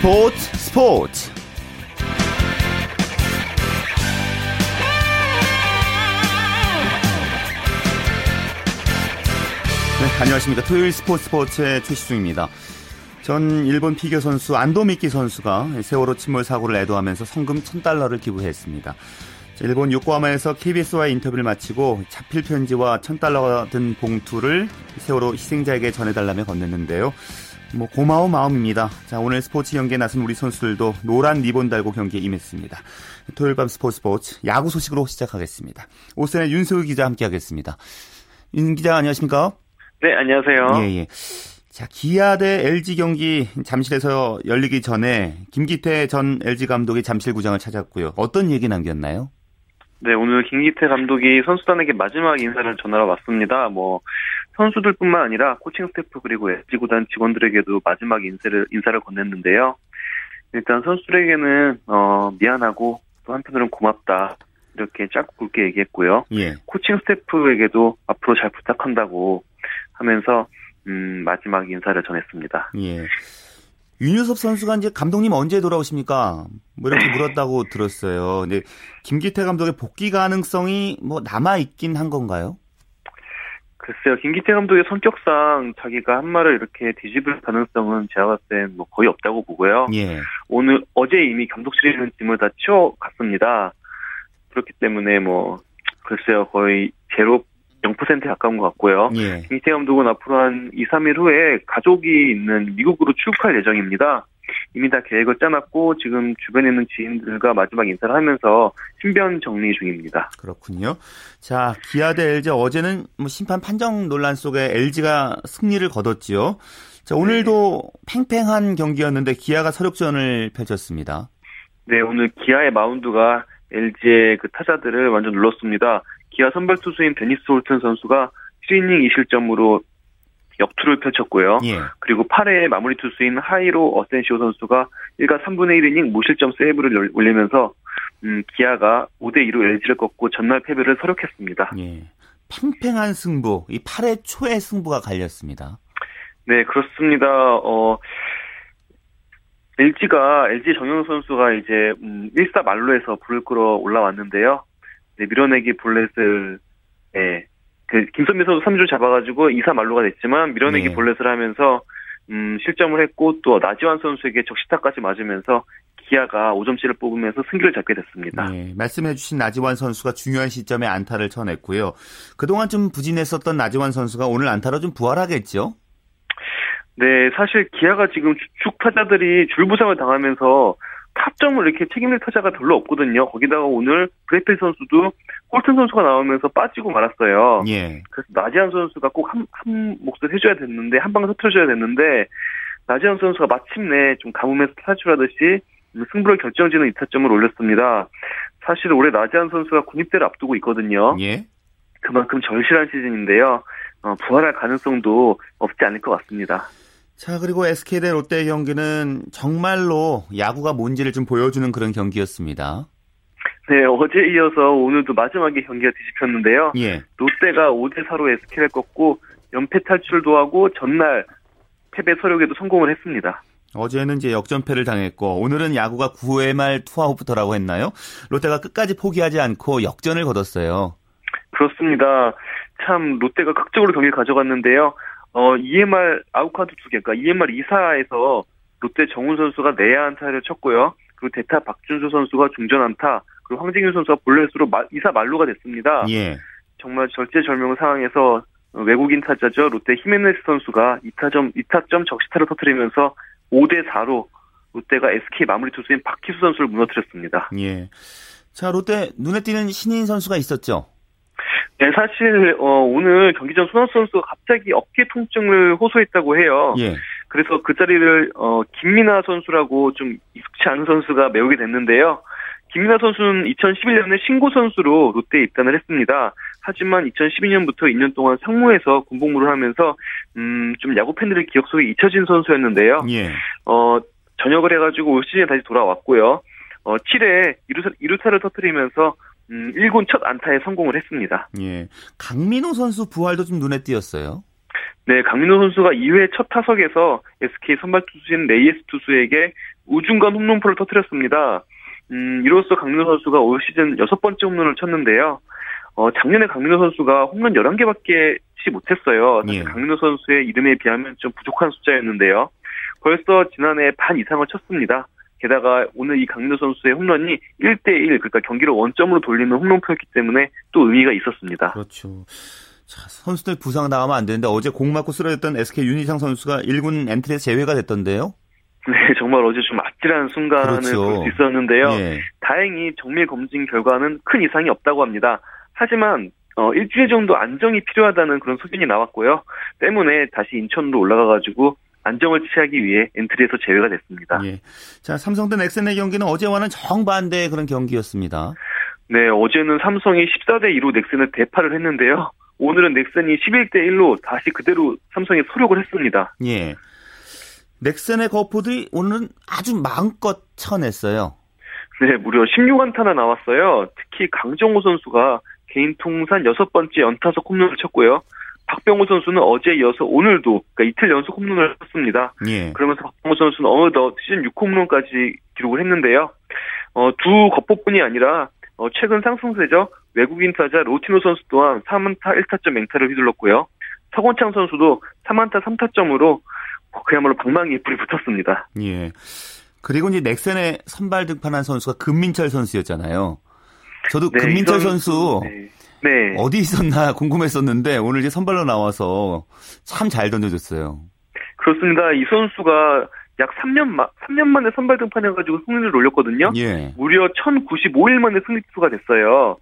스포츠 스포츠 네, 안녕하십니까. 토요일 스포츠 스포츠의 최시중입니다. 전 일본 피겨 선수 안도미키 선수가 세월호 침몰 사고를 애도하면서 성금 1000달러를 기부했습니다. 일본 요코하마에서 KBS와의 인터뷰를 마치고 자필 편지와 1000달러가 든 봉투를 세월호 희생자에게 전해달라며 건넸는데요. 뭐 고마운 마음입니다. 자 오늘 스포츠 경기에 나선 우리 선수들도 노란 리본 달고 경기에 임했습니다. 토요일 밤 스포츠 스포츠 야구 소식으로 시작하겠습니다. 오선의 윤소희 기자 함께하겠습니다. 윤 기자 안녕하십니까? 네, 안녕하세요. 예, 예. 자, 기아 대 LG 경기 잠실에서 열리기 전에 김기태 전 LG 감독이 잠실구장을 찾았고요. 어떤 얘기 남겼나요? 네, 오늘 김기태 감독이 선수단에게 마지막 인사를 전하러 왔습니다. 뭐 선수들뿐만 아니라 코칭 스태프 그리고 LG 구단 직원들에게도 마지막 인사를 인사를 건넸는데요. 일단 선수들에게는 어, 미안하고 또 한편으로는 고맙다 이렇게 짧고 굵게 얘기했고요. 예. 코칭 스태프에게도 앞으로 잘 부탁한다고 하면서 음, 마지막 인사를 전했습니다. 예. 윤요섭 선수가 이제 감독님 언제 돌아오십니까? 뭐 이렇게 물었다고 들었어요. 근데 김기태 감독의 복귀 가능성이 뭐 남아 있긴 한 건가요? 글쎄요, 김기태 감독의 성격상 자기가 한 말을 이렇게 뒤집을 가능성은 제가 봤을 땐 뭐 거의 없다고 보고요. 예. 오늘 어제 이미 감독실에 있는 짐을 다 치워갔습니다. 그렇기 때문에 뭐 글쎄요, 거의 제로 0%에 가까운 것 같고요. 예. 김기태 감독은 앞으로 한 2, 3일 후에 가족이 있는 미국으로 출국할 예정입니다. 이미 다 계획을 짜놨고 지금 주변에 있는 지인들과 마지막 인사를 하면서 신변 정리 중입니다. 그렇군요. 자, 기아 대 LG 어제는 뭐 심판 판정 논란 속에 LG가 승리를 거뒀지요. 자, 오늘도 팽팽한 경기였는데 기아가 서력전을 펼쳤습니다. 네, 오늘 기아의 마운드가 LG의 그 타자들을 완전 눌렀습니다. 기아 선발 투수인 데니스 홀튼 선수가 7이닝 2실점으로 역투를 펼쳤고요. 예. 그리고 8회 마무리 투수인 하이로 어센시오 선수가 1가 3분의 1이닝 무실점 세이브를 올리면서 음, 기아가 5대 2로 LG를 꺾고 전날 패배를 서력했습니다. 예. 팽팽한 승부, 이 8회 초의 승부가 갈렸습니다. 네, 그렇습니다. 어, LG가, LG 정영 선수가 이제, 음, 1사 말로에서 불을 끌어 올라왔는데요. 네, 밀어내기 볼넷을, 예, 그, 김선미 선수 3주 잡아가지고 2사 말로가 됐지만, 밀어내기 네. 볼넷을 하면서, 음, 실점을 했고, 또 나지완 선수에게 적시타까지 맞으면서, 기아가 5점치를 뽑으면서 승기를 잡게 됐습니다. 예, 말씀해주신 나지완 선수가 중요한 시점에 안타를 쳐냈고요. 그동안 좀 부진했었던 나지완 선수가 오늘 안타로 좀 부활하겠죠? 네, 사실 기아가 지금 주 축 타자들이 줄 부상을 당하면서 타점을 이렇게 책임질 타자가 별로 없거든요. 거기다가 오늘 브레필 선수도 콜튼 선수가 나오면서 빠지고 말았어요. 예. 그래서 나지안 선수가 꼭 한, 한 몫을 해줘야 됐는데, 한 방을 터트려줘야 됐는데, 나지안 선수가 마침내 좀 가뭄에서 탈출하듯이 승부를 결정지는 2타점을 올렸습니다. 사실 올해 나지안 선수가 군입대를 앞두고 있거든요. 예. 그만큼 절실한 시즌인데요. 어, 부활할 가능성도 없지 않을 것 같습니다. 자, 그리고 SK 대 롯데 경기는 정말로 야구가 뭔지를 좀 보여주는 그런 경기였습니다. 네, 어제 이어서 오늘도 마지막에 경기가 뒤집혔는데요. 예. 롯데가 5대4로 SK를 꺾고 연패 탈출도 하고 전날 패배 설욕에도 성공을 했습니다. 어제는 이제 역전패를 당했고 오늘은 야구가 9회 말 투아웃부터라고 했나요? 롯데가 끝까지 포기하지 않고 역전을 거뒀어요. 그렇습니다. 참 롯데가 극적으로 경기를 가져갔는데요. 어, 9회 말 아웃카운트 두 개, 그러니까 9회 말 2사에서 롯데 정훈 선수가 내야 안타를 쳤고요. 그리고 대타 박준수 선수가 중전 안타, 그리고 황진규 선수가 볼넷으로 2사 말로가 됐습니다. 예. 정말 절제절명 상황에서 외국인 타자죠. 롯데 히메네스 선수가 2타점, 2타점 적시타를 터뜨리면서 5대 4로 롯데가 SK 마무리 투수인 박희수 선수를 무너뜨렸습니다. 예. 자, 롯데 눈에 띄는 신인 선수가 있었죠? 네, 사실 어, 오늘 경기 전 손아섭 선수가 갑자기 어깨 통증을 호소했다고 해요. 예. 그래서 그 자리를 어, 김민아 선수라고 좀 익숙치 않은 선수가 메우게 됐는데요. 김민아 선수는 2011년에 신고 선수로 롯데에 입단을 했습니다. 하지만 2012년부터 2년 동안 상무에서 군복무를 하면서 음, 좀 야구 팬들의 기억 속에 잊혀진 선수였는데요. 예. 어, 전역을 해가지고 올 시즌에 다시 돌아왔고요. 어, 7회 2루타, 2루타를 터뜨리면서 음, 1군 첫 안타에 성공을 했습니다. 예. 강민호 선수 부활도 좀 눈에 띄었어요. 네, 강민호 선수가 2회 첫 타석에서 SK 선발 투수인 레이에스 투수에게 우중간 홈런포를 터뜨렸습니다. 음, 이로써 강민호 선수가 올 시즌 여섯 번째 홈런을 쳤는데요. 어, 작년에 강민호 선수가 홈런 11개밖에 치지 못했어요. 사실 예. 강민호 선수의 이름에 비하면 좀 부족한 숫자였는데요. 벌써 지난해 반 이상을 쳤습니다. 게다가 오늘 이 강민호 선수의 홈런이 1대1, 그러니까 경기를 원점으로 돌리는 홈런포였기 때문에 또 의미가 있었습니다. 그렇죠. 자, 선수들 부상 나가면 안 되는데 어제 공 맞고 쓰러졌던 SK 윤희상 선수가 1군 엔트리에서 제외가 됐던데요. 네, 정말 어제 좀 아찔한 순간을 그렇죠. 볼수 있었는데요. 예. 다행히 정밀 검진 결과는 큰 이상이 없다고 합니다. 하지만 어, 일주일 정도 안정이 필요하다는 그런 소견이 나왔고요. 때문에 다시 인천으로 올라가가지고 안정을 취하기 위해 엔트리에서 제외가 됐습니다. 예. 자, 삼성 대 넥센의 경기는 어제와는 정반대의 그런 경기였습니다. 네, 어제는 삼성이 14대 2로 넥센을 대파를 했는데요. 오늘은 넥센이 11대 1로 다시 그대로 삼성에 소력을 했습니다. 예. 넥센의 거포들이 오늘은 아주 마음껏 쳐냈어요. 네, 무려 16안타나 나왔어요. 특히 강정호 선수가 개인 통산 여섯 번째 연타석 홈런을 쳤고요. 박병호 선수는 어제 이어서 오늘도 그러니까 이틀 연속 홈런을 쳤습니다. 예. 그러면서 박병호 선수는 어느덧 시즌 6홈런까지 기록을 했는데요. 어, 두 겉포뿐이 아니라 어, 최근 상승세죠. 외국인 타자 로티노 선수 또한 3안타 1타점 맹타를 휘둘렀고요. 서건창 선수도 3안타 3타점으로 그야말로 방망이에 불이 붙었습니다. 예. 그리고 이제 넥센의 선발 등판한 선수가 금민철 선수였잖아요. 저도 네, 금민철 이 선수 네. 네. 어디 있었나 궁금했었는데 오늘 이제 선발로 나와서 참 잘 던져줬어요. 그렇습니다. 이 선수가 약 3년 마, 3년 만에 선발 등판해가지고 승리를 올렸거든요. 예. 무려 1095일 만에 승리 투수가 됐어요.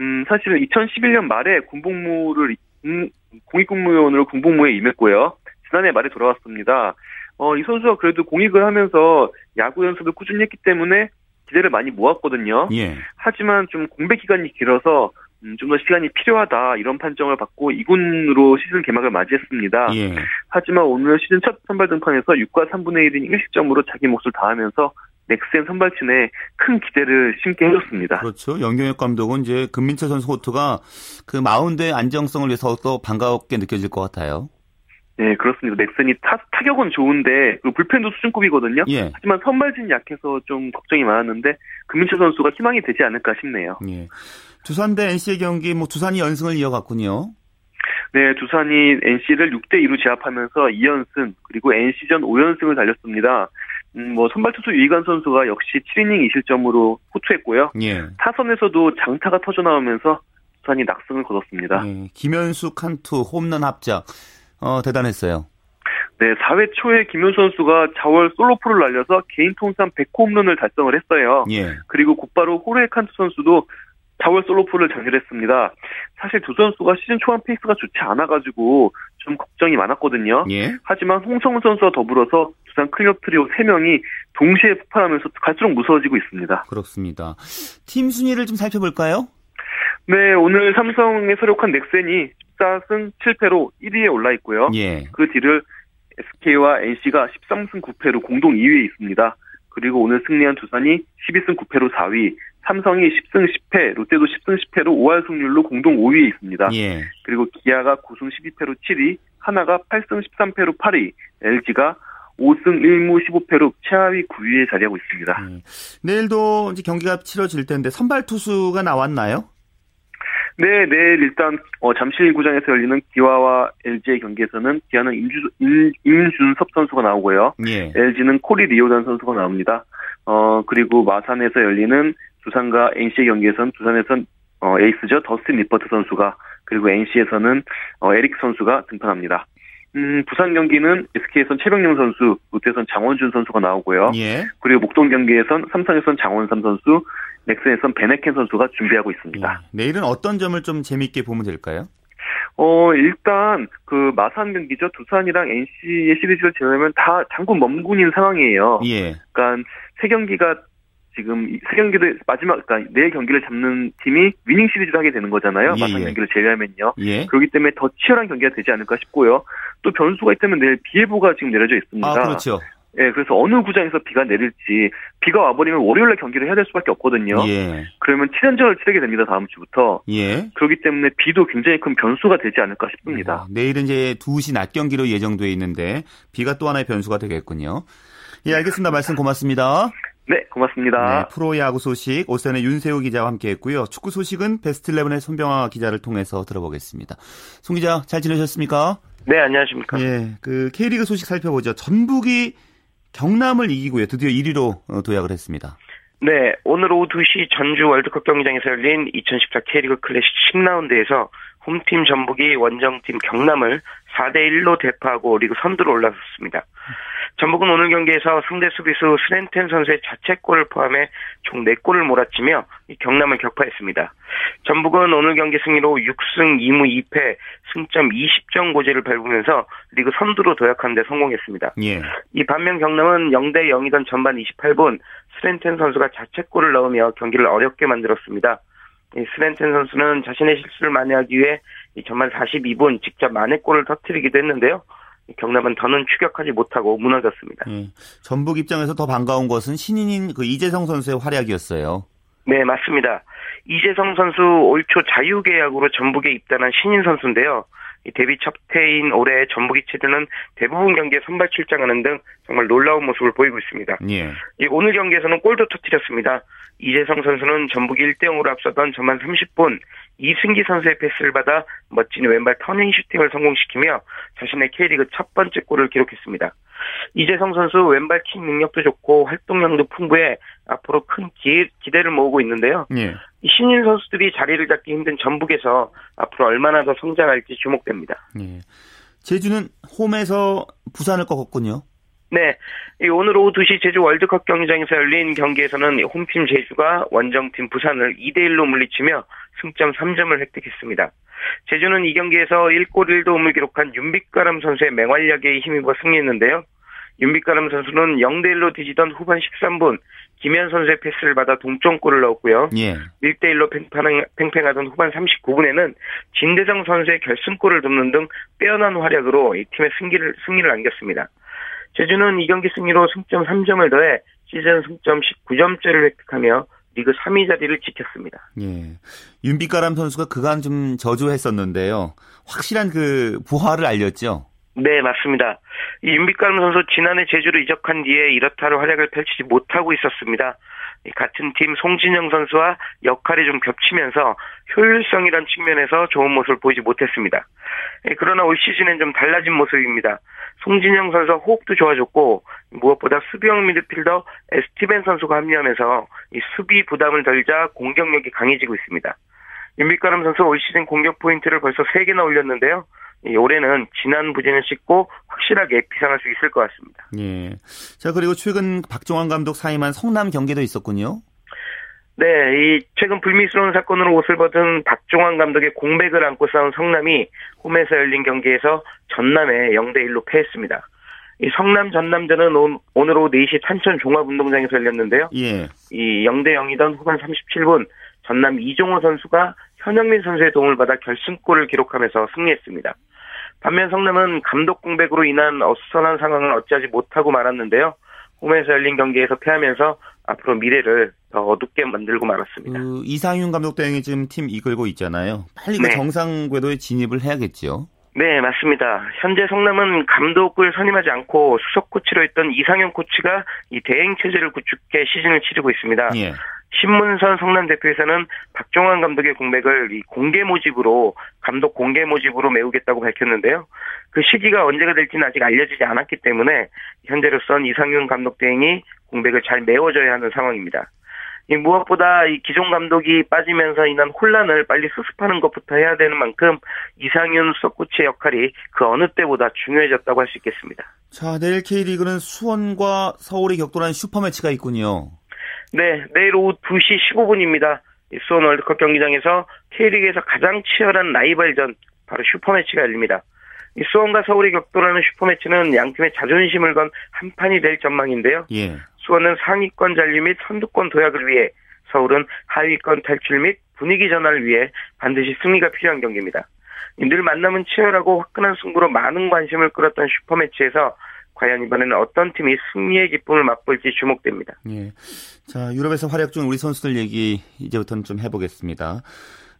음, 사실은 2011년 말에 군복무를, 음, 공익근무원으로 군복무에 임했고요. 지난해 말에 돌아왔습니다. 어, 이 선수가 그래도 공익을 하면서 야구 연습을 꾸준히 했기 때문에 기대를 많이 모았거든요. 예. 하지만 좀 공백 기간이 길어서 음, 좀 더 시간이 필요하다 이런 판정을 받고 2군으로 시즌 개막을 맞이했습니다. 예. 하지만 오늘 시즌 첫 선발 등판에서 6과 3분의 1인 1실점으로 자기 몫을 다하면서 넥센 선발진에 큰 기대를 심게 해줬습니다. 그렇죠. 연경혁 감독은 이제 금민철 선수 호투가 그 마운드의 안정성을 위해서 더 반갑게 느껴질 것 같아요. 네, 그렇습니다. 넥센이 타, 타격은 좋은데 그 불펜도 수준급이거든요. 예. 하지만 선발진이 약해서 좀 걱정이 많았는데 금민철 선수가 희망이 되지 않을까 싶네요. 예. 두산 대 NC의 경기 뭐 두산이 연승을 이어갔군요. 네, 두산이 NC를 6대 2로 제압하면서 2연승 그리고 NC전 5연승을 달렸습니다. 음, 뭐 선발 투수 유이관 선수가 역시 7이닝 2실점으로 호투했고요. 예. 타선에서도 장타가 터져 나오면서 두산이 낙승을 거뒀습니다. 예. 김현수 칸투 홈런 합작 어 대단했어요. 네, 4회 초에 김현 선수가 자월 솔로포를 날려서 개인 통산 100호 홈런을 달성을 했어요. 예. 그리고 곧바로 호르헤 칸투 선수도 좌월 솔로포를 작렬했습니다. 사실 두 선수가 시즌 초반 페이스가 좋지 않아가지고 좀 걱정이 많았거든요. 예. 하지만 홍성흔 선수와 더불어서 두산 클린업 트리오 3명이 동시에 폭발하면서 갈수록 무서워지고 있습니다. 그렇습니다. 팀 순위를 좀 살펴볼까요? 네, 오늘 삼성에 설욕한 넥센이 14승 7패로 1위에 올라 있고요. 예. 그 뒤를 SK와 NC가 13승 9패로 공동 2위에 있습니다. 그리고 오늘 승리한 두산이 12승 9패로 4위, 삼성이 10승 10패, 롯데도 10승 10패로 5할 승률로 공동 5위에 있습니다. 예. 그리고 기아가 9승 12패로 7위, 하나가 8승 13패로 8위, LG가 5승 1무 15패로 최하위 9위에 자리하고 있습니다. 예. 내일도 이제 경기가 치러질 텐데 선발 투수가 나왔나요? 네, 내일 일단 어, 잠실구장에서 열리는 기아와 LG의 경기에서는 기아는 임주, 임, 임준섭 선수가 나오고요. 예. LG는 코리 리오단 선수가 나옵니다. 어, 그리고 마산에서 열리는 두산과 NC의 경기에서는 두산에선 어, 에이스죠. 더스틴 니퍼트 선수가 그리고 NC에서는 어, 에릭 선수가 등판합니다. 음, 부산 경기는 SK에선 채병용 선수, 롯데선 장원준 선수가 나오고요. 예. 그리고 목동 경기에선 삼성에선 장원삼 선수, 넥센에선 밴헤켄 선수가 준비하고 있습니다. 예. 내일은 어떤 점을 좀 재밌게 보면 될까요? 어, 일단, 그, 마산 경기죠. 두산이랑 NC의 시리즈를 제외하면 다 장군 멍군인 상황이에요. 예. 그러니까, 세 경기가 지금, 이세 경기를, 마지막, 그러니까, 네 경기를 잡는 팀이 위닝 시리즈를 하게 되는 거잖아요. 예, 마산 예. 경기를 제외하면요. 예. 그렇기 때문에 더 치열한 경기가 되지 않을까 싶고요. 또 변수가 있다면 내일 비예보가 지금 내려져 있습니다. 아, 그렇죠. 예, 그래서 어느 구장에서 비가 내릴지 비가 와버리면 월요일날 경기를 해야 될 수밖에 없거든요. 예. 그러면 7연전을 치르게 됩니다. 다음 주부터. 예. 그렇기 때문에 비도 굉장히 큰 변수가 되지 않을까 싶습니다. 네, 내일은 이제 2시 낮 경기로 예정돼 있는데 비가 또 하나의 변수가 되겠군요. 예, 알겠습니다. 말씀 고맙습니다. 네, 고맙습니다. 네, 프로야구 소식 오선의 윤세호 기자와 함께했고요. 축구 소식은 베스트 11의 손병아 기자를 통해서 들어보겠습니다. 송 기자 잘 지내셨습니까? 네, 안녕하십니까. 예, 그 K리그 소식 살펴보죠. 전북이 경남을 이기고요. 드디어 1위로 어, 도약을 했습니다. 네, 오늘 오후 2시 전주 월드컵 경기장에서 열린 2014 K리그 클래식 10라운드에서 홈팀 전북이 원정팀 경남을 4대 1로 대파하고 리그 선두로 올라섰습니다. 전북은 오늘 경기에서 상대 수비수 스렌텐 선수의 자책골을 포함해 총 4골을 몰아치며 경남을 격파했습니다. 전북은 오늘 경기 승리로 6승 2무 2패 승점 20점 고지를 밟으면서 리그 선두로 도약하는 데 성공했습니다. 예. 이 반면 경남은 0대 0이던 전반 28분 스렌텐 선수가 자책골을 넣으며 경기를 어렵게 만들었습니다. 이 스렌텐 선수는 자신의 실수를 만회하기 위해 전반 42분 직접 만회골을 터뜨리기도 했는데요. 경남은 더는 추격하지 못하고 무너졌습니다. 예. 전북 입장에서 더 반가운 것은 신인인 그 이재성 선수의 활약이었어요. 네, 맞습니다. 이재성 선수 올 초 자유계약으로 전북에 입단한 신인 선수인데요. 데뷔 첫 해인 올해 전북이 치르는 대부분 경기에 선발 출장하는 등 정말 놀라운 모습을 보이고 있습니다. 예. 오늘 경기에서는 골도 터뜨렸습니다. 이재성 선수는 전북이 1대0으로 앞서던 전반 30분 이승기 선수의 패스를 받아 멋진 왼발 터닝 슈팅을 성공시키며 자신의 K리그 첫 번째 골을 기록했습니다. 이재성 선수 왼발 킥 능력도 좋고 활동량도 풍부해 앞으로 큰 기, 기대를 모으고 있는데요. 예. 신인 선수들이 자리를 잡기 힘든 전북에서 앞으로 얼마나 더 성장할지 주목됩니다. 예. 제주는 홈에서 부산을 꺾었군요. 네. 오늘 오후 2시 제주 월드컵 경기장에서 열린 경기에서는 홈팀 제주가 원정팀 부산을 2대1로 물리치며 승점 3점을 획득했습니다. 제주는 이 경기에서 1골 1도움을 기록한 윤빛가람 선수의 맹활약에 힘입어 승리했는데요. 윤빛가람 선수는 0대1로 뒤지던 후반 13분 김현 선수의 패스를 받아 동점골을 넣었고요. 예. 1대1로 팽팽 하던 후반 39분에는 진대성 선수의 결승골을 돕는 등 빼어난 활약으로 이 팀의 승기를, 승리를 안겼습니다. 제주는 이 경기 승리로 승점 3점을 더해 시즌 승점 19점째를 획득하며 리그 3위 자리를 지켰습니다. 예. 윤빛가람 선수가 그간 좀 저조했었는데요. 확실한 그 부활을 알렸죠. 네, 맞습니다. 이 윤빛가람 선수 지난해 제주로 이적한 뒤에 이렇다를 활약을 펼치지 못하고 있었습니다. 같은 팀 송진영 선수와 역할이 좀 겹치면서 효율성이란 측면에서 좋은 모습을 보이지 못했습니다. 그러나 올 시즌엔 좀 달라진 모습입니다. 송진영 선수 호흡도 좋아졌고 무엇보다 수비형 미드필더 에스티벤 선수가 합류하면서 이 수비 부담을 덜자 공격력이 강해지고 있습니다. 윤빛가람 선수 올 시즌 공격 포인트를 벌써 3개나 올렸는데요. 올해는 지난 부진을 씻고 확실하게 비상할 수 있을 것 같습니다. 예. 자, 그리고 최근 박종환 감독 사임한 성남 경기도 있었군요. 네, 이 최근 불미스러운 사건으로 옷을 벗은 박종환 감독의 공백을 안고 싸운 성남이 홈에서 열린 경기에서 전남에 0대 1로 패했습니다. 이 성남 전남전은 오늘 오후 4시 탄천 종합운동장에서 열렸는데요. 예. 이 0대 0이던 후반 37분 전남 이종호 선수가 현영민 선수의 도움을 받아 결승골을 기록하면서 승리했습니다. 반면 성남은 감독 공백으로 인한 어수선한 상황을 어찌하지 못하고 말았는데요. 홈에서 열린 경기에서 패하면서 앞으로 미래를 더 어둡게 만들고 말았습니다. 그 이상윤 감독 대행이 지금 팀 이끌고 있잖아요. 빨리 그 네. 정상 궤도에 진입을 해야겠죠. 네, 맞습니다. 현재 성남은 감독을 선임하지 않고 수석 코치로 있던 이상현 코치가 이 대행 체제를 구축해 시즌을 치르고 있습니다. 예. 신문선 성남 대표에서는 박종환 감독의 공백을 이 공개 모집으로 감독 공개 모집으로 메우겠다고 밝혔는데요. 그 시기가 언제가 될지는 아직 알려지지 않았기 때문에 현재로선 이상윤 감독 대행이 공백을 잘 메워줘야 하는 상황입니다. 이 무엇보다 이 기존 감독이 빠지면서 인한 혼란을 빨리 수습하는 것부터 해야 되는 만큼 이상윤 수석 코치의 역할이 그 어느 때보다 중요해졌다고 할 수 있겠습니다. 자, 내일 K리그는 수원과 서울이 격돌하는 슈퍼매치가 있군요. 네, 내일 오후 2시 15분입니다. 수원 월드컵 경기장에서 K리그에서 가장 치열한 라이벌전 바로 슈퍼매치가 열립니다. 이 수원과 서울이 격돌하는 슈퍼매치는 양 팀의 자존심을 건 한판이 될 전망인데요. 예. 수원은 상위권 잔류 및 선두권 도약을 위해 서울은 하위권 탈출 및 분위기 전환을 위해 반드시 승리가 필요한 경기입니다. 늘 만남은 치열하고 화끈한 승부로 많은 관심을 끌었던 슈퍼매치에서 과연 이번에는 어떤 팀이 승리의 기쁨을 맛볼지 주목됩니다. 예. 자, 유럽에서 활약 중 우리 선수들 얘기 이제부터는 좀 해보겠습니다.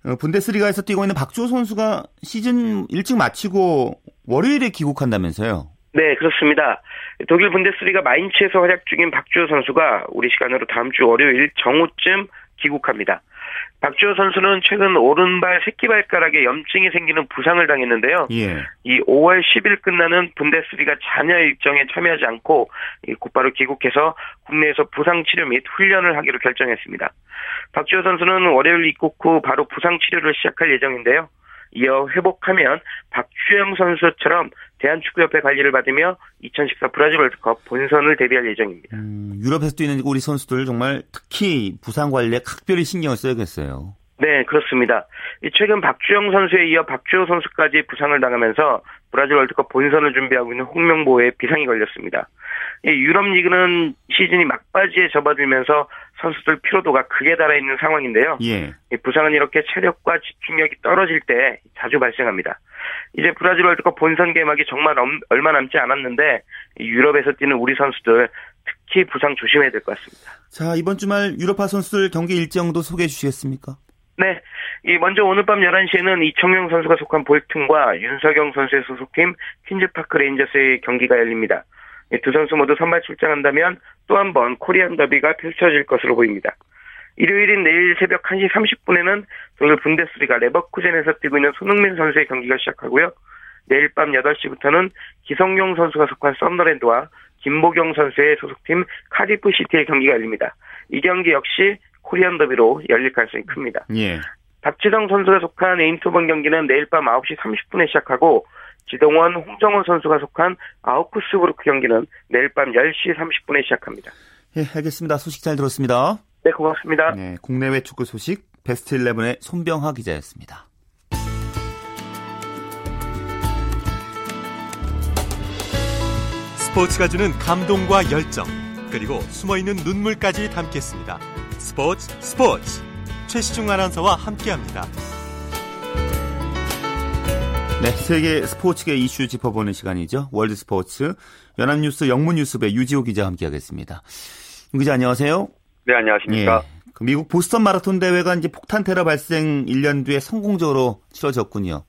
어, 분데스리가에서 뛰고 있는 박주호 선수가 시즌 일찍 마치고 월요일에 귀국한다면서요? 네, 그렇습니다. 독일 분데스리가 마인츠에서 활약 중인 박주호 선수가 우리 시간으로 다음 주 월요일 정오쯤 귀국합니다. 박주호 선수는 최근 오른발 새끼발가락에 염증이 생기는 부상을 당했는데요. 예. 이 5월 10일 끝나는 분데스리가 잔여 일정에 참여하지 않고 곧바로 귀국해서 국내에서 부상 치료 및 훈련을 하기로 결정했습니다. 박주호 선수는 월요일 입국 후 바로 부상 치료를 시작할 예정인데요. 이어 회복하면 박주영 선수처럼 대한축구협회 관리를 받으며 2014 브라질 월드컵 본선을 대비할 예정입니다. 음, 유럽에서 뛰는 우리 선수들 정말 특히 부상 관리에 각별히 신경을 써야겠어요. 네, 그렇습니다. 최근 박주영 선수에 이어 박주호 선수까지 부상을 당하면서 브라질 월드컵 본선을 준비하고 있는 홍명보에 비상이 걸렸습니다. 유럽 리그는 시즌이 막바지에 접어들면서 선수들 피로도가 극에 달해 있는 상황인데요. 예. 부상은 이렇게 체력과 집중력이 떨어질 때 자주 발생합니다. 이제 브라질 월드컵 본선 개막이 정말 얼마 남지 않았는데 유럽에서 뛰는 우리 선수들 특히 부상 조심해야 될 것 같습니다. 자, 이번 주말 유럽파 선수들 경기 일정도 소개해 주시겠습니까? 네. 이 먼저 오늘 밤 11시에는 이청용 선수가 속한 볼튼과 윤석영 선수의 소속팀 퀸즈파크 레인저스의 경기가 열립니다. 두 선수 모두 선발 출장한다면 또 한 번 코리안 더비가 펼쳐질 것으로 보입니다. 일요일인 내일 새벽 1시 30분에는 독일 분데스리가 레버쿠젠에서 뛰고 있는 손흥민 선수의 경기가 시작하고요. 내일 밤 8시부터는 기성용 선수가 속한 썬더랜드와 김보경 선수의 소속팀 카디프 시티의 경기가 열립니다. 이 경기 역시 코리안 더비로 열릴 가능성이 큽니다. 예. 박지성 선수가 속한 에인트호번 경기는 내일 밤 9시 30분에 시작하고 지동원, 홍정호 선수가 속한 아우쿠스부르크 경기는 내일 밤 10시 30분에 시작합니다. 예, 알겠습니다. 소식 잘 들었습니다. 네, 고맙습니다. 네, 국내외 축구 소식 베스트 11의 손병하 기자였습니다. 스포츠가 주는 감동과 열정, 그리고 숨어있는 눈물까지 담겠습니다. 스포츠 스포츠 최시중 아나운서와 함께합니다. 네, 세계 스포츠계 이슈 짚어보는 시간이죠. 월드 스포츠 연합뉴스 영문뉴스부 유지호 기자 함께하겠습니다. 유 기자 안녕하세요. 네, 안녕하십니까. 예, 그 미국 보스턴 마라톤 대회가 이제 폭탄 테러 발생 1년 뒤에 성공적으로 치러졌군요.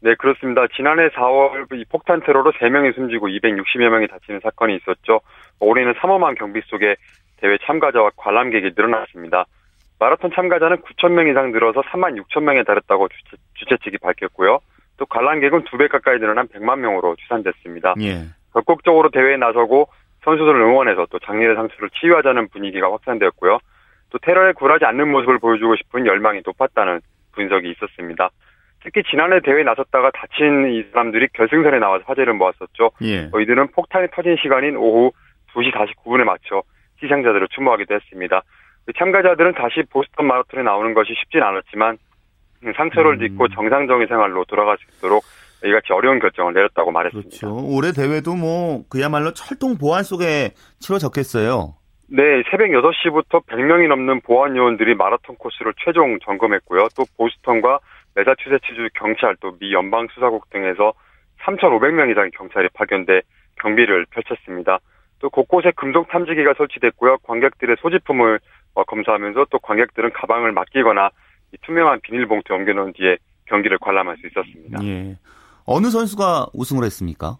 네, 그렇습니다. 지난해 4월 이 폭탄 테러로 3명이 숨지고 260여 명이 다치는 사건이 있었죠. 올해는 삼엄한 경비 속에 대회 참가자와 관람객이 늘어났습니다. 마라톤 참가자는 9천 명 이상 늘어서 3만 6천 명에 달했다고 주최, 주최 측이 밝혔고요. 또 관람객은 두 배 가까이 늘어난 100만 명으로 추산됐습니다. 예. 적극적으로 대회에 나서고 선수들을 응원해서 또 장례의 상처를 치유하자는 분위기가 확산되었고요. 또 테러에 굴하지 않는 모습을 보여주고 싶은 열망이 높았다는 분석이 있었습니다. 특히 지난해 대회에 나섰다가 다친 이 사람들이 결승선에 나와서 화제를 모았었죠. 예. 어, 이들은 폭탄이 터진 시간인 오후 2시 49분에 맞춰 시상자들을 추모하기도 했습니다. 참가자들은 다시 보스턴 마라톤에 나오는 것이 쉽진 않았지만 상처를 음. 딛고 정상적인 생활로 돌아갈 수 있도록 이같이 어려운 결정을 내렸다고 말했습니다. 그렇죠. 올해 대회도 뭐 그야말로 철동 보안 속에 치러졌겠어요. 네, 새벽 6시부터 100명이 넘는 보안 요원들이 마라톤 코스를 최종 점검했고요. 또 보스턴과 메사추세츠주 경찰 또 미 연방 수사국 등에서 3,500명 이상의 경찰이 파견돼 경비를 펼쳤습니다. 또 곳곳에 금속 탐지기가 설치됐고요. 관객들의 소지품을 어, 검사하면서 또 관객들은 가방을 맡기거나 투명한 비닐봉투로 옮겨 넣은 뒤에 경기를 관람할 수 있었습니다. 예. 어느 선수가 우승을 했습니까?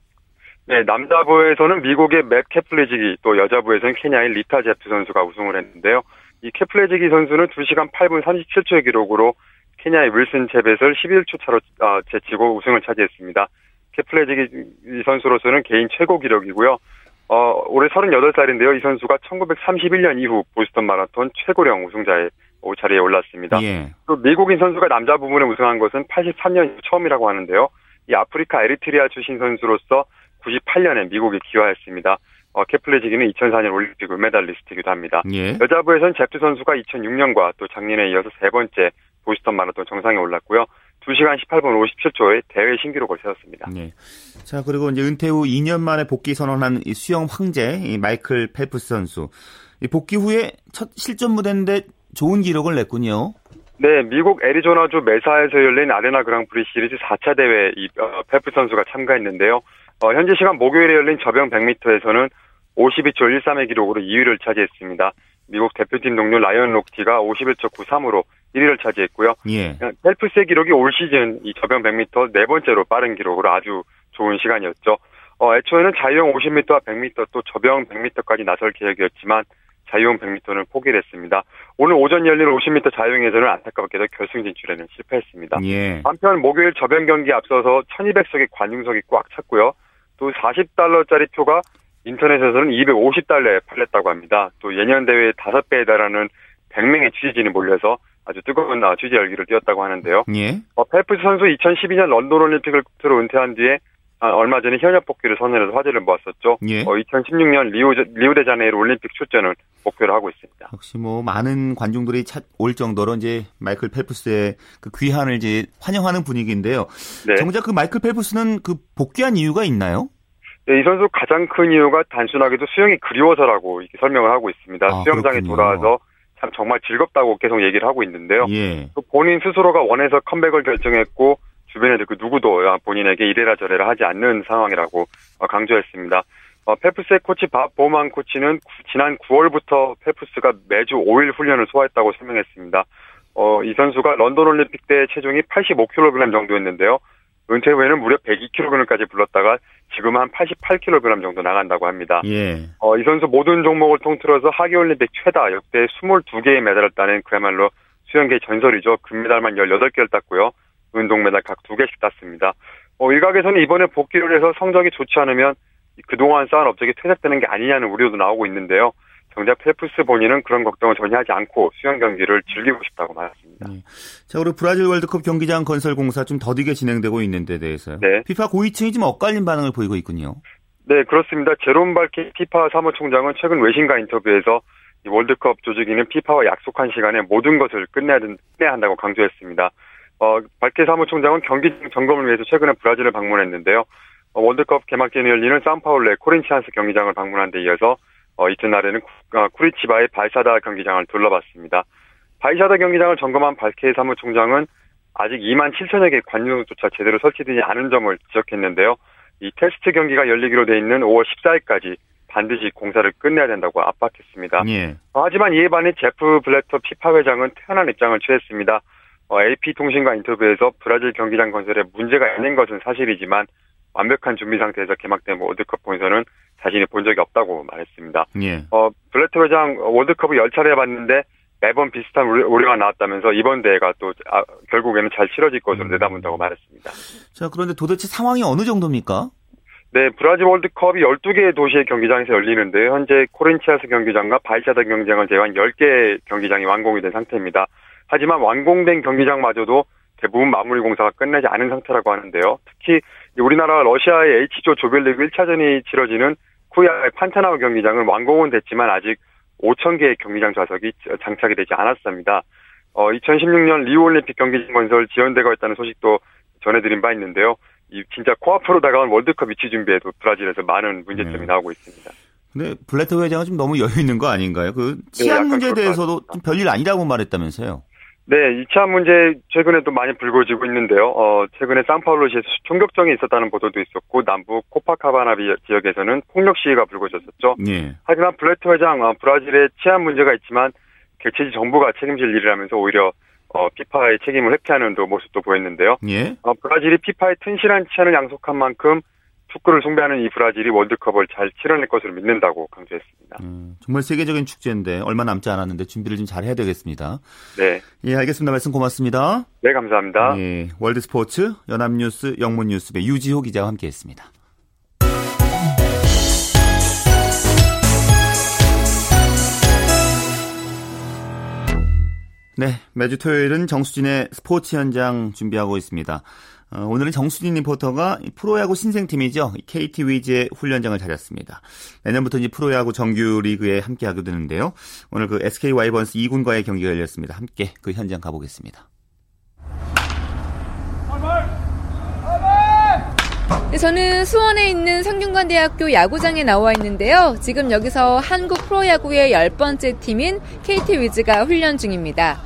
네, 남자부에서는 미국의 맵 캐플레지기, 또 여자부에서는 케냐의 리타 젭투 선수가 우승을 했는데요. 이 캐플레지기 선수는 2시간 8분 37초의 기록으로 케냐의 윌슨 체벳을 11초 차로 어, 제치고 우승을 차지했습니다. 캐플레지기 선수로서는 개인 최고 기록이고요. 어, 올해 38살인데요. 이 선수가 1931년 이후 보스턴 마라톤 최고령 우승자의 자리에 올랐습니다. 예. 또 미국인 선수가 남자 부분에 우승한 것은 83년 처음이라고 하는데요. 이 아프리카 에리트리아 출신 선수로서 98년에 미국에 귀화했습니다. 어, 케플레지기는 2004년 올림픽 은메달리스트이기도 합니다. 예. 여자부에서는 젭투 선수가 2006년과 또 작년에 이어서 세 번째 보스턴 마라톤 정상에 올랐고요. 2시간 18분 57초의 대회 신기록을 세웠습니다. 예. 자, 그리고 이제 은퇴 후 2년 만에 복귀 선언한 이 수영 황제 이 마이클 펠프스 선수. 이 복귀 후에 첫 실전 무대인데 좋은 기록을 냈군요. 네, 미국 애리조나주 메사에서 열린 아레나 그랑프리 시리즈 4차 대회 이 어, 펠프스 선수가 참가했는데요. 어, 현재 시간 목요일에 열린 접영 100m에서는 52초 13의 기록으로 2위를 차지했습니다. 미국 대표팀 동료 라이언 록티가 51초 93으로 1위를 차지했고요. 예. 펠프스의 기록이 올 시즌 이 접영 100m 네 번째로 빠른 기록으로 아주 좋은 시간이었죠. 어, 애초에는 자유형 50m와 100m 또 저병 100m까지 나설 계획이었지만 자유형 100m는 포기를 했습니다. 오늘 오전 열린 50m 자유형에서는 안타깝게도 결승 진출에는 실패했습니다. 예. 한편 목요일 저변 경기 앞서서 1200석의 관중석이 꽉 찼고요. 또 40달러짜리 표가 인터넷에서는 250달러에 팔렸다고 합니다. 또 예년 대회 5배에 달하는 100명의 취재진이 몰려서 아주 뜨거운 아, 취재 열기를 띄웠다고 하는데요. 예. 어, 펠프스 선수 2012년 런던 올림픽을 끝으로 은퇴한 뒤에 아, 얼마 전에 현역 복귀를 선언해서 화제를 모았었죠. 예. 어, 2016년 리오, 리오데자네이루 올림픽 출전을 목표로 하고 있습니다. 역시 뭐 많은 관중들이 차, 올 정도로 이제 마이클 펠프스의 그 귀환을 이제 환영하는 분위기인데요. 네. 정작 그 마이클 펠프스는 그 복귀한 이유가 있나요? 네, 이 선수 가장 큰 이유가 단순하게도 수영이 그리워서라고 이렇게 설명을 하고 있습니다. 아, 수영장에 그렇군요. 돌아와서 참 정말 즐겁다고 계속 얘기를 하고 있는데요. 예. 또 본인 스스로가 원해서 컴백을 결정했고 주변에 그 누구도 본인에게 이래라 저래라 하지 않는 상황이라고 어, 강조했습니다. 어, 페프스의 코치 밥 보만 코치는 구- 지난 9월부터 페프스가 매주 5일 훈련을 소화했다고 설명했습니다. 어, 이 선수가 런던 올림픽 때 체중이 85kg 정도였는데요. 은퇴 후에는 무려 102kg까지 불렀다가 지금 한 88kg 정도 나간다고 합니다. 예. 어, 이 선수 모든 종목을 통틀어서 하계올림픽 최다 역대 22개의 메달을 따낸 그야말로 수영계 전설이죠. 금메달만 18개를 땄고요. 운동메달 각 2개씩 땄습니다. 어, 일각에서는 이번에 복귀를 해서 성적이 좋지 않으면 그동안 쌓은 업적이 퇴색되는 게 아니냐는 우려도 나오고 있는데요. 정작 펠프스 본인은 그런 걱정을 전혀 하지 않고 수영 경기를 즐기고 싶다고 말했습니다. 자, 우리 브라질 월드컵 경기장 건설 공사 좀 더디게 진행되고 있는 데 대해서요. 네. 피파 고위층이 좀 엇갈린 반응을 보이고 있군요. 네, 그렇습니다. 제롬 발키 피파 사무총장은 최근 외신과 인터뷰에서 이 월드컵 조직위는 피파와 약속한 시간에 모든 것을 끝내야, 한다고 강조했습니다. 어, 발케 사무총장은 경기 점검을 위해서 최근에 브라질을 방문했는데요. 어, 월드컵 개막전이 열리는 산파울레 코린치안스 경기장을 방문한 데 이어서 어, 이튿날에는 쿠- 어, 쿠리치바의 발사다 경기장을 둘러봤습니다. 발사다 경기장을 점검한 발케 사무총장은 아직 2만 7천여 개의 관중석조차 제대로 설치되지 않은 점을 지적했는데요. 이 테스트 경기가 열리기로 돼 있는 5월 14일까지 반드시 공사를 끝내야 된다고 압박했습니다. 예. 어, 하지만 이에 반해 제프 블래터 피파 회장은 태연한 입장을 취했습니다. AP통신과 인터뷰에서 브라질 경기장 건설에 문제가 있는 것은 사실이지만 완벽한 준비 상태에서 개막된 월드컵 본선은 자신이 본 적이 없다고 말했습니다. 예. 어, 블래터 회장 월드컵을 열 차례 해봤는데 매번 비슷한 우려- 우려가 나왔다면서 이번 대회가 또 아, 결국에는 잘 치러질 것으로 내다본다고 말했습니다. 자, 그런데 도대체 상황이 어느 정도입니까? 네, 브라질 월드컵이 12개의 도시의 경기장에서 열리는데요. 현재 코린치아스 경기장과 바이샤다 경기장을 제외한 10개의 경기장이 완공이 된 상태입니다. 하지만 완공된 경기장마저도 대부분 마무리 공사가 끝나지 않은 상태라고 하는데요. 특히 우리나라 러시아의 H조 조별리그 1차전이 치러지는 쿠야의 판타나우 경기장은 완공은 됐지만 아직 5천 개의 경기장 좌석이 장착이 되지 않았습니다. 어, 2016년 리우올림픽 경기장 건설 지연되고 있다는 소식도 전해드린 바 있는데요. 이 진짜 코앞으로 다가온 월드컵 유치 준비에도 브라질에서 많은 문제점이 네. 나오고 있습니다. 근데 블레터 회장은 좀 너무 여유 있는 거 아닌가요? 그 치안 네, 문제에 대해서도 별일 아니라고 말했다면서요. 네, 이 치안 문제 최근에 또 많이 불거지고 있는데요. 어, 최근에 상파울루시에서 총격전이 있었다는 보도도 있었고 남부 코파카바나 비- 지역에서는 폭력 시위가 불거졌었죠. 예. 하지만 블레트 회장 어, 브라질에 치안 문제가 있지만 개최지 정부가 책임질 일이라면서 오히려 어, 피파의 책임을 회피하는 또 모습도 보였는데요. 예. 어, 브라질이 피파의 튼실한 치안을 약속한 만큼 축구를 숭배하는 이 브라질이 월드컵을 잘 치러낼 것으로 믿는다고 강조했습니다. 음, 정말 세계적인 축제인데 얼마 남지 않았는데 준비를 좀 잘 해야 되겠습니다. 네, 예, 알겠습니다. 말씀 고맙습니다. 네 감사합니다. 예, 월드 스포츠 연합뉴스 영문뉴스부 유지호 기자와 함께했습니다. 네, 매주 토요일은 정수진의 스포츠 현장 준비하고 있습니다. 어, 오늘은 정수진 리포터가 이 프로야구 신생팀이죠. 이 KT 위즈의 훈련장을 찾았습니다. 내년부터 이제 프로야구 정규 리그에 함께하게 되는데요. 오늘 그 SK 와이번스 2군과의 경기가 열렸습니다. 함께 그 현장 가보겠습니다. 네, 저는 수원에 있는 성균관대학교 야구장에 나와 있는데요. 지금 여기서 한국 프로야구의 열 번째 팀인 KT 위즈가 훈련 중입니다.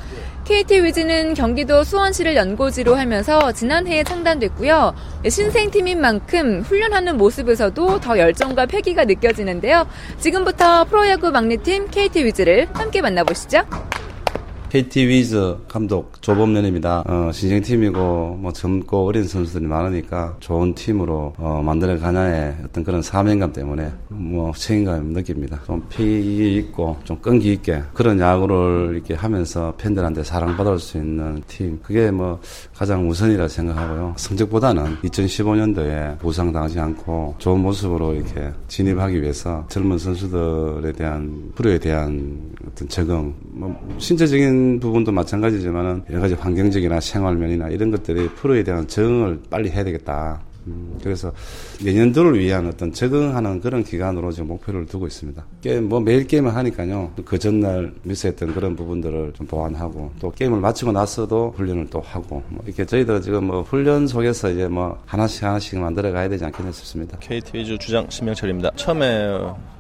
KT 위즈는 경기도 수원시를 연고지로 하면서 지난해에 창단됐고요. 신생팀인 만큼 훈련하는 모습에서도 더 열정과 패기가 느껴지는데요. 지금부터 프로야구 막내팀 KT 위즈를 함께 만나보시죠. KT 위즈 감독 조범련입니다. 어, 신생팀이고 뭐 젊고 어린 선수들이 많으니까 좋은 팀으로 어, 만들어 가냐의 어떤 그런 사명감 때문에 뭐 책임감 느낍니다. 좀 피기 있고 좀 끈기 있게 그런 야구를 이렇게 하면서 팬들한테 사랑받을 수 있는 팀 그게 뭐 가장 우선이라 생각하고요. 성적보다는 2015년도에 부상 당하지 않고 좋은 모습으로 이렇게 진입하기 위해서 젊은 선수들에 대한 프로에 대한 어떤 적응 뭐 신체적인 부분도 마찬가지지만은 여러 가지 환경적이나 생활면이나 이런 것들이 프로에 대한 적응을 빨리 해야 되겠다. 음, 그래서 내년도를 위한 어떤 적응하는 그런 기간으로 지금 목표를 두고 있습니다. 게임, 뭐 매일 게임을 하니까요. 그 전날 미스했던 그런 부분들을 좀 보완하고 또 게임을 마치고 나서도 훈련을 또 하고 뭐 이렇게 저희들 지금 뭐 훈련 속에서 이제 뭐 하나씩 하나씩 만들어 가야 되지 않겠나 싶습니다. KT 위주 주장 신명철입니다. 처음에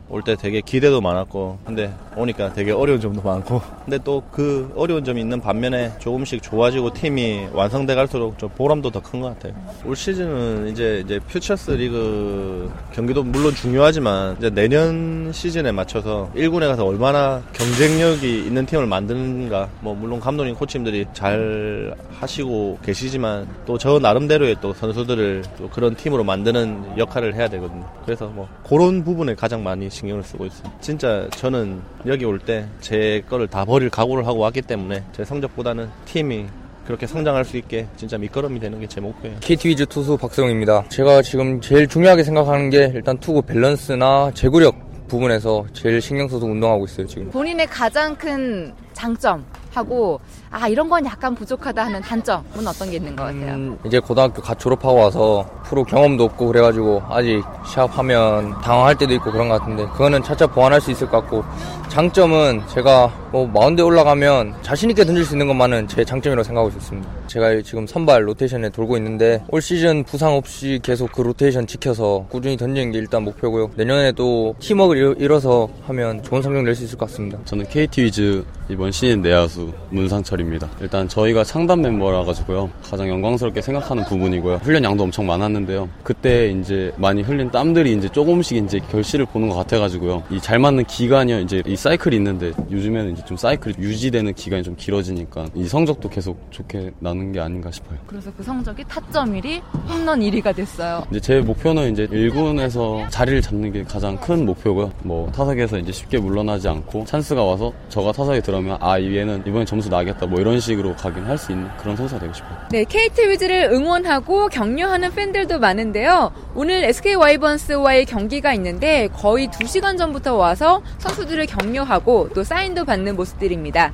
올 때 되게 기대도 많았고 근데 오니까 되게 어려운 점도 많고 근데 또 그 어려운 점이 있는 반면에 조금씩 좋아지고 팀이 완성돼 갈수록 좀 보람도 더 큰 것 같아요. 올 시즌은 이제 이제 퓨처스 리그 경기도 물론 중요하지만 이제 내년 시즌에 맞춰서 1군에 가서 얼마나 경쟁력이 있는 팀을 만드는가 뭐 물론 감독님 코치님들이 잘 하시고 계시지만 또 저 나름대로의 또 선수들을 또 그런 팀으로 만드는 역할을 해야 되거든요. 그래서 뭐 그런 부분에 가장 많이 신경을 쓰고 있어요. 진짜 저는 여기 올 때 제 거를 다 버릴 각오를 하고 왔기 때문에 제 성적보다는 팀이 그렇게 성장할 수 있게 진짜 밑거름이 되는 게 제 목표예요. KT 위즈 투수 박세웅입니다. 제가 지금 제일 중요하게 생각하는 게 일단 투구 밸런스나 제구력 부분에서 제일 신경 써서 운동하고 있어요 지금. 본인의 가장 큰 장점하고 아 이런 건 약간 부족하다 하는 단점은 어떤 게 있는 것 같아요? 음, 이제 고등학교 갓 졸업하고 와서 프로 경험도 없고 그래가지고 아직 시합하면 당황할 때도 있고 그런 것 같은데 그거는 차차 보완할 수 있을 것 같고 장점은 제가 뭐 마운드에 올라가면 자신 있게 던질 수 있는 것만은 제 장점이라고 생각하고 있습니다. 제가 지금 선발 로테이션에 돌고 있는데 올 시즌 부상 없이 계속 그 로테이션 지켜서 꾸준히 던지는 게 일단 목표고요. 내년에도 팀워크를 이뤄서 하면 좋은 성적 낼 수 있을 것 같습니다. 저는 KT 위즈 이번 신인 내야수 문상철입니다. 일단 저희가 창단 멤버라 가지고요. 가장 영광스럽게 생각하는 부분이고요. 훈련 양도 엄청 많았는데요. 그때 이제 많이 흘린 땀들이 이제 조금씩 이제 결실을 보는 것 같아 가지고요. 이 잘 맞는 기간이 이제 이 사이클이 있는데 요즘에는 이제 좀 사이클이 유지되는 기간이 좀 길어지니까 이 성적도 계속 좋게 나는 게 아닌가 싶어요. 그래서 그 성적이 타점 1위, 홈런 1위가 됐어요. 이제 제 목표는 이제 1군에서 자리를 잡는 게 가장 큰 목표고요. 뭐 타석에서 이제 쉽게 물러나지 않고 찬스가 와서 저가 타석에 들어오면 아, 이 얘는 이번에 점수 나겠다. 뭐 이런 식으로 가긴 할 수 있는 그런 선수가 되고 싶어요. 네, KT 위즈를 응원하고 격려하는 팬들도 많은데요. 오늘 SK 와이번스와의 경기가 있는데 거의 2시간 전부터 와서 선수들을 격려하고 또 사인도 받는 모습들입니다.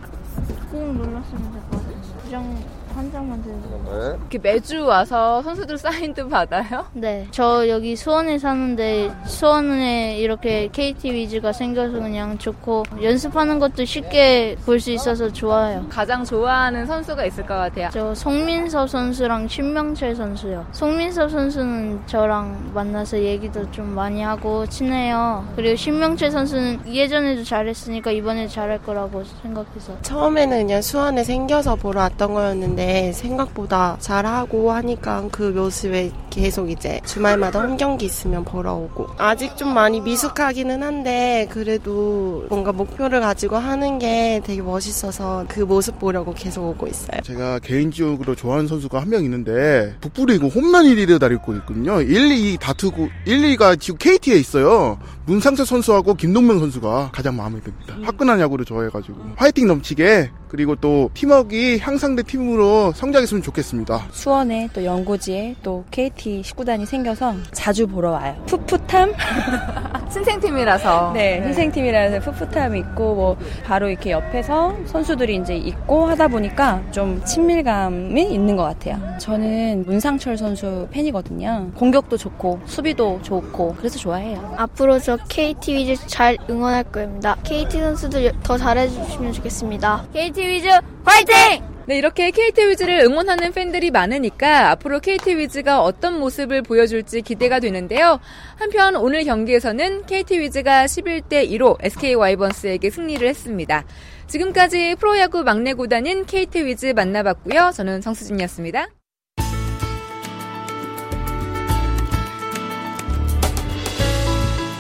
꾹 눌렀으면 될것 같아요. 한 장만 들고. 이렇게 매주 와서 선수들 사인도 받아요? 네. 저 여기 수원에 사는데 수원에 이렇게 KT 위즈가 생겨서 그냥 좋고 연습하는 것도 쉽게 볼 수 있어서 좋아요. 가장 좋아하는 선수가 있을 것 같아요. 저 송민섭 선수랑 신명철 선수요. 송민섭 선수는 저랑 만나서 얘기도 좀 많이 하고 친해요. 그리고 신명철 선수는 예전에도 잘했으니까 이번에 잘할 거라고 생각해서. 처음에는 그냥 수원에 생겨서 보러 왔던 거였는데 생각보다 잘하고 하니까 그 모습에 계속 이제 주말마다 홈 경기 있으면 보러 오고 아직 좀 많이 미숙하기는 한데 그래도 뭔가 목표를 가지고 하는 게 되게 멋있어서 그 모습 보려고 계속 오고 있어요. 제가 개인적으로 좋아하는 선수가 한 명 있는데 북부리그 홈런 1위를 달리고 있거든요. 1, 2 다투고 1, 2가 지금 KT에 있어요. 문상철 선수하고 김동명 선수가 가장 마음에 듭니다. 화끈한 야구를 좋아해가지고 화이팅 넘치게 그리고 또 팀워크가 향상된 팀으로 성장했으면 좋겠습니다. 수원에 또 연고지에 또 KT 식구단이 생겨서 자주 보러 와요. 풋풋함? 신생팀이라서. 네, 신생팀이라서 풋풋함이 있고 뭐 바로 이렇게 옆에서 선수들이 이제 있고 하다 보니까 좀 친밀감이 있는 것 같아요. 저는 문상철 선수 팬이거든요. 공격도 좋고 수비도 좋고 그래서 좋아해요. 앞으로 저 KT 위즈 잘 응원할 겁니다. KT 선수들 더 잘해주시면 좋겠습니다. KT 위즈 화이팅! 네, 이렇게 KT 위즈를 응원하는 팬들이 많으니까 앞으로 KT 위즈가 어떤 모습을 보여줄지 기대가 되는데요. 한편 오늘 경기에서는 KT 위즈가 11대 2로 SK 와이번스에게 승리를 했습니다. 지금까지 프로야구 막내 구단인 KT 위즈 만나봤고요. 저는 정수진이었습니다.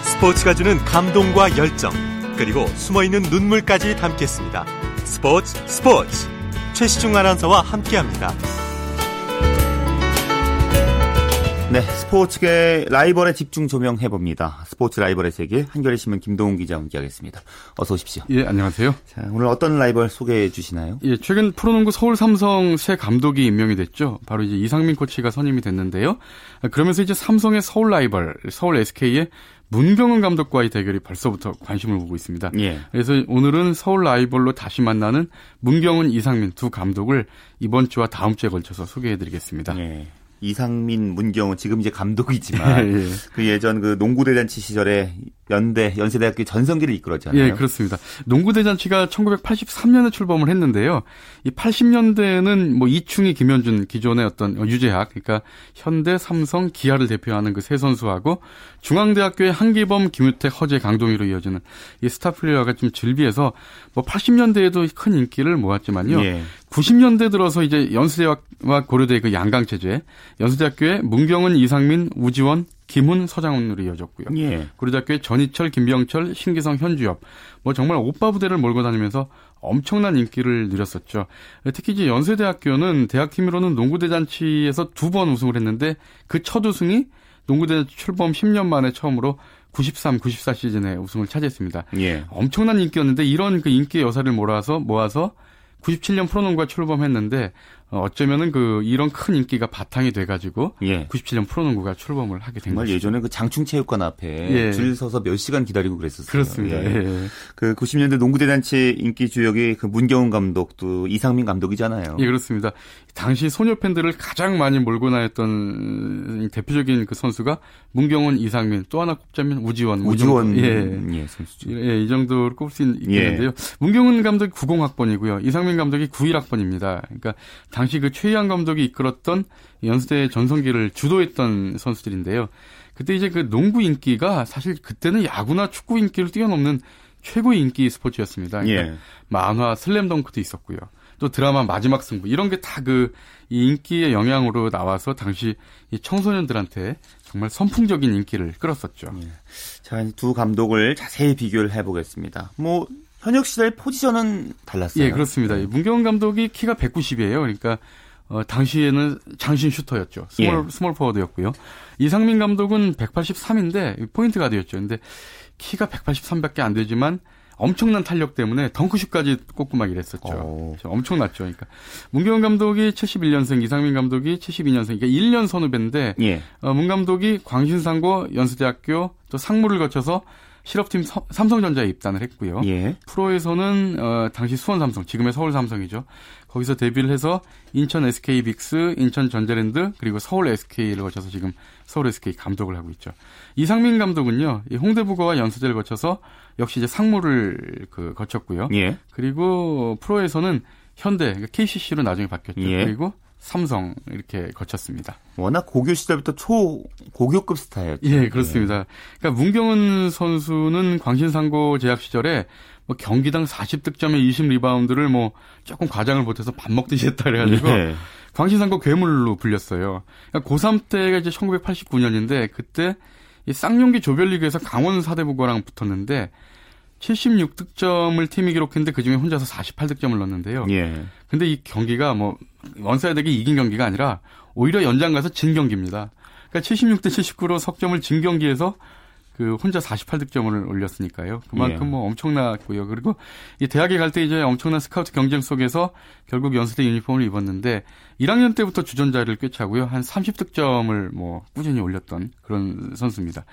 스포츠가 주는 감동과 열정, 그리고 숨어있는 눈물까지 담겠습니다. 스포츠 스포츠 최시중 아나운서와 함께합니다. 네, 스포츠계 라이벌에 집중 조명해 봅니다. 스포츠 라이벌의 세계, 한겨레 신문 김동훈 기자 함께하겠습니다. 어서 오십시오. 예, 안녕하세요. 자, 오늘 어떤 라이벌 소개해 주시나요? 예, 최근 프로농구 서울 삼성 새 감독이 임명이 됐죠. 바로 이제 이상민 코치가 선임이 됐는데요. 그러면서 이제 삼성의 서울 라이벌, 서울 SK의 문경은 감독과의 대결이 벌써부터 관심을 보고 있습니다. 예. 그래서 오늘은 서울 라이벌로 다시 만나는 문경은 이상민 두 감독을 이번 주와 다음 주에 걸쳐서 소개해 드리겠습니다. 예. 이상민, 문경은 지금 이제 감독이지만 예. 그 예전 그 농구 대잔치 시절에 연대 연세대학교 전성기를 이끌었잖아요. 예, 그렇습니다. 농구 대잔치가 1983년에 출범을 했는데요. 이 80년대에는 뭐 이충희, 김현준 기존의 어떤 유재학, 그러니까 현대, 삼성, 기아를 대표하는 그 세 선수하고 중앙대학교의 한기범, 김유택, 허재, 강동희로 이어지는 이 스타 플레이어가 좀 즐비해서 뭐 80년대에도 큰 인기를 모았지만요. 예. 90년대 들어서 이제 연세대와 고려대 그 양강 체제, 연세대학교의 문경은, 이상민, 우지원, 김훈, 서장훈으로 이어졌고요. 예. 고려대학교의 전희철, 김병철, 신기성, 현주엽, 뭐 정말 오빠 부대를 몰고 다니면서 엄청난 인기를 누렸었죠. 특히 이제 연세대학교는 대학팀으로는 농구대잔치에서 두 번 우승을 했는데 그 첫 우승이 농구대잔치 출범 10년 만에 처음으로 93, 94 시즌에 우승을 차지했습니다. 예. 엄청난 인기였는데 이런 그 인기의 여사를 몰아서 모아서 97년 프로농구가 출범했는데 어쩌면은 그 이런 큰 인기가 바탕이 돼가지고 예. 97년 프로농구가 출범을 하게 된 정말 거죠. 예전에 그 장충체육관 앞에 예. 줄 서서 몇 시간 기다리고 그랬었어요. 그렇습니다. 예. 그 90년대 농구 대잔치 인기 주역이 그 문경은 감독 또 이상민 감독이잖아요. 예, 그렇습니다. 당시 소녀 팬들을 가장 많이 몰고 다녔던 대표적인 그 선수가 문경은, 이상민, 또 하나 꼽자면 우지원. 우지원 예. 예, 선수죠. 예, 이 정도로 꼽을 수 있겠는데요. 예. 문경은 감독이 90학번이고요. 이상민 감독이 91학번입니다. 그러니까 당시 그 최희양 감독이 이끌었던 연수대 전성기를 주도했던 선수들인데요. 그때 이제 그 농구 인기가 사실 그때는 야구나 축구 인기를 뛰어넘는 최고의 인기 스포츠였습니다. 그러니까 예. 만화 슬램덩크도 있었고요. 또 드라마 마지막 승부 이런 게 다 그 인기의 영향으로 나와서 당시 이 청소년들한테 정말 선풍적인 인기를 끌었었죠. 자, 두 감독을 자세히 비교를 해보겠습니다. 뭐 현역 시절 포지션은 달랐어요. 예, 그렇습니다. 이 문경은 감독이 키가 190이에요. 그러니까 어, 당시에는 장신 슈터였죠. 스몰, 예. 스몰 포워드였고요. 이상민 감독은 183인데 포인트 가드였죠. 근데 키가 183밖에 안 되지만 엄청난 탄력 때문에 덩크슛까지. 오. 그렇죠. 엄청났죠. 그러니까 문경은 감독이 71년생, 이상민 감독이 72년생, 그러니까 1년 선후배인데 예. 어, 문 감독이 광신상고 연세대학교 또 상무를 거쳐서 실업팀 서- 삼성전자에 입단을 했고요. 예. 프로에서는 어, 당시 수원 삼성, 지금의 서울 삼성이죠. 거기서 데뷔를 해서 인천 SK 빅스, 인천 전자랜드 그리고 서울 SK를 거쳐서 지금 서울 SK 감독을 하고 있죠. 이상민 감독은요, 이 홍대부고와 연수대를 거쳐서 역시 이제 상무를 그 거쳤고요. 예. 그리고 프로에서는 현대, 그러니까 KCC로 나중에 바뀌었죠. 예. 그리고 삼성 이렇게 거쳤습니다. 워낙 고교 시절부터 초 고교급 스타였죠. 예, 그렇습니다. 그러니까 문경은 선수는 광신상고 재학 시절에 뭐 경기당 40득점에 20 리바운드를 뭐 조금 과장을 보태서 밥 먹듯이 했다 그래가지고 예. 광신상고 괴물로 불렸어요. 그러니까 고3 때가 이제 1989년인데 그때 이 쌍용기 조별리그에서 강원 사대부고랑 붙었는데 76득점을 팀이 기록했는데 그중에 혼자서 48득점을 넣었는데요. 예. 근데 이 경기가 뭐 one side하게 이긴 경기가 아니라 오히려 연장 가서 진 경기입니다. 그러니까 76대 79로 석점을 진 경기에서 그 혼자 48득점을 올렸으니까요. 그만큼 예. 뭐 엄청났고요. 그리고 이 대학에 갈 때 이제 엄청난 스카우트 경쟁 속에서 결국 연세대 유니폼을 입었는데 1학년 때부터 주전 자리를 꿰차고요. 한 30득점을 뭐 꾸준히 올렸던 그런 선수입니다.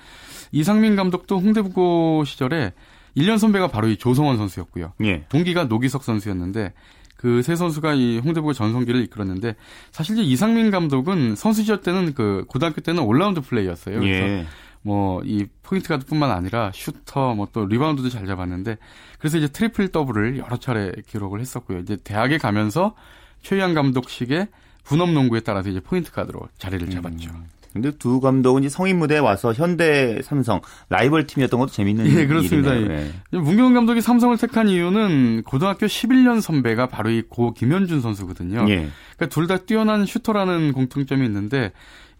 이상민 감독도 홍대부고 시절에 1년 선배가 바로 이 조성원 선수였고요. 예. 동기가 노기석 선수였는데 그 세 선수가 이 홍대부고 전성기를 이끌었는데 사실 이제 이상민 감독은 선수 시절 때는 그 고등학교 때는 올라운드 플레이어였어요. 그래서 예. 뭐 이 포인트 가드뿐만 아니라 슈터 뭐 또 리바운드도 잘 잡았는데 그래서 이제 트리플 더블을 여러 차례 기록을 했었고요. 이제 대학에 가면서 최희암 감독식의 분업 농구에 따라서 이제 포인트 가드로 자리를 잡았죠. 음. 근데 두 감독은 이제 성인 무대에 와서 현대 삼성 라이벌 팀이었던 것도 재밌는 예, 그렇습니다. 일이네요. 예. 문경은 감독이 삼성을 택한 이유는 고등학교 11년 선배가 바로 이 고 김현준 선수거든요. 예. 그러니까 둘 다 뛰어난 슈터라는 공통점이 있는데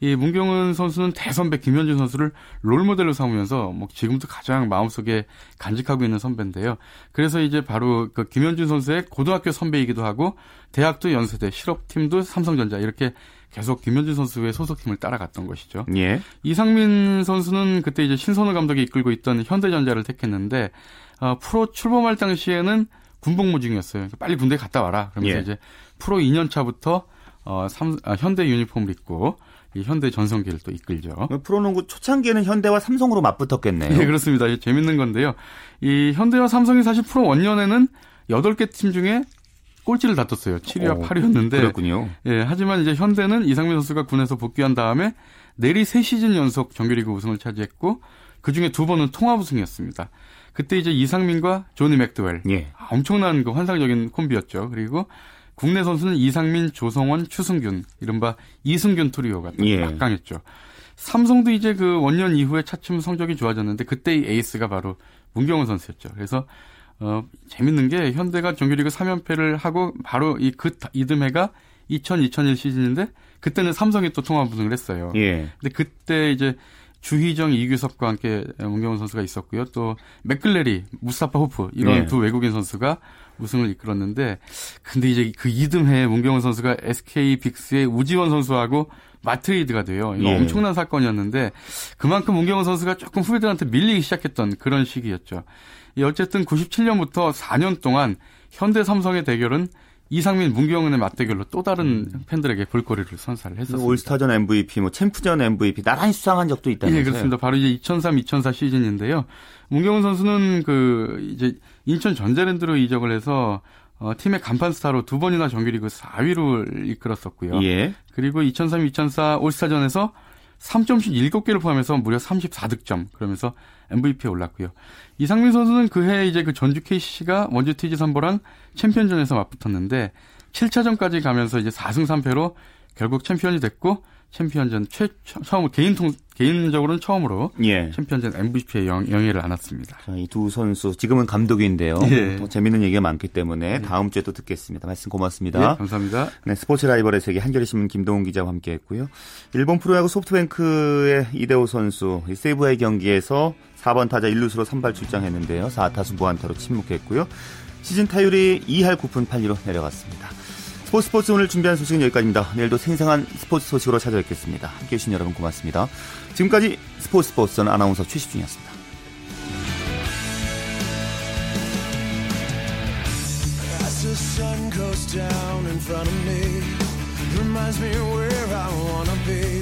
이 문경은 선수는 대선배 김현준 선수를 롤모델로 삼으면서 뭐 지금도 가장 마음속에 간직하고 있는 선배인데요. 그래서 이제 바로 그 김현준 선수의 고등학교 선배이기도 하고 대학도 연세대, 실업팀도 삼성전자 이렇게 계속 김현준 선수의 소속팀을 따라갔던 것이죠. 예. 이상민 선수는 그때 이제 신선우 감독이 이끌고 있던 현대전자를 택했는데 어, 프로 출범할 당시에는 군복무 중이었어요. 빨리 군대 갔다 와라. 그러면서 예. 이제 프로 2년 차부터 어, 삼, 아, 현대 유니폼을 입고 이 현대 전성기를 또 이끌죠. 프로농구 초창기에는 현대와 삼성으로 맞붙었겠네요. 네, 그렇습니다. 재밌는 건데요. 이 현대와 삼성이 사실 프로 원년에는 8개 팀 중에 꼴찌를 다퉜어요. 7위와 오, 8위였는데. 그렇군요. 예, 하지만 이제 현대는 이상민 선수가 군에서 복귀한 다음에 내리 3시즌 연속 정규리그 우승을 차지했고 그 중에 두 번은 통합 우승이었습니다. 그때 이제 이상민과 조니 맥드웰. 예. 엄청난 그 환상적인 콤비였죠. 그리고 국내 선수는 이상민, 조성원, 추승균, 이른바 이성균 트리오가 예. 막강했죠. 삼성도 이제 그 원년 이후에 차츰 성적이 좋아졌는데 그때의 에이스가 바로 문경은 선수였죠. 그래서 어 재밌는 게 현대가 정규리그 3연패를 하고 바로 이 그 이듬해가 2000, 2001 시즌인데 그때는 삼성이 또 통합 우승을 했어요. 예. 근데 그때 이제 주희정, 이규섭과 함께 문경은 선수가 있었고요. 또 맥클래리, 무스타파 호프 이런 예. 두 외국인 선수가 우승을 이끌었는데 근데 이제 그 이듬해 문경원 선수가 SK 빅스의 우지원 선수하고 마트레이드가 돼요. 이거 예. 엄청난 사건이었는데 그만큼 문경원 선수가 조금 후배들한테 밀리기 시작했던 그런 시기였죠. 어쨌든 97년부터 4년 동안 현대 삼성의 대결은 이상민, 문경은의 맞대결로 또 다른 음. 팬들에게 볼거리를 선사를 했었습니다. 올스타전 MVP, 뭐 챔프전 MVP 나란히 수상한 적도 있다면서요? 예, 그렇습니다. 바로 이제 2003, 2004 시즌인데요. 문경은 선수는 그 이제 인천 전자랜드로 이적을 해서 어, 팀의 간판 스타로 두 번이나 정규리그 4위를 이끌었었고요. 예. 그리고 2003, 2004 올스타전에서 3점슛 7개를 포함해서 무려 34득점. 그러면서 MVP에 올랐고요. 이상민 선수는 그해 이제 그 전주 KC가 원주 TG 삼보랑 챔피언전에서 맞붙었는데 7차전까지 가면서 이제 4승 3패로 결국 챔피언이 됐고 챔피언전 최 처음 개인 통 개인적으로는 처음으로 예. 챔피언전 MVP의 영, 예를 안았습니다. 이 두 선수 지금은 감독인데요. 예. 또 재밌는 얘기가 많기 때문에 예. 다음 주에 또 듣겠습니다. 말씀 고맙습니다. 네, 감사합니다. 네, 스포츠 라이벌의 세계 한겨레 신문 김동훈 기자와 함께했고요. 일본 프로야구 소프트뱅크의 이대호 선수 세이브와의 경기에서 4번 타자 1루수로 선발 출장했는데요. 4타수 무안타로 침묵했고요. 시즌 타율이 2할 9푼 8리로 내려갔습니다. 스포츠 스포츠 오늘 준비한 소식은 여기까지입니다. 내일도 생생한 스포츠 소식으로 찾아뵙겠습니다. 함께해 주신 여러분 고맙습니다. 지금까지 스포츠 스포츠는 아나운서 최시중이었습니다. reminds me where I wanna be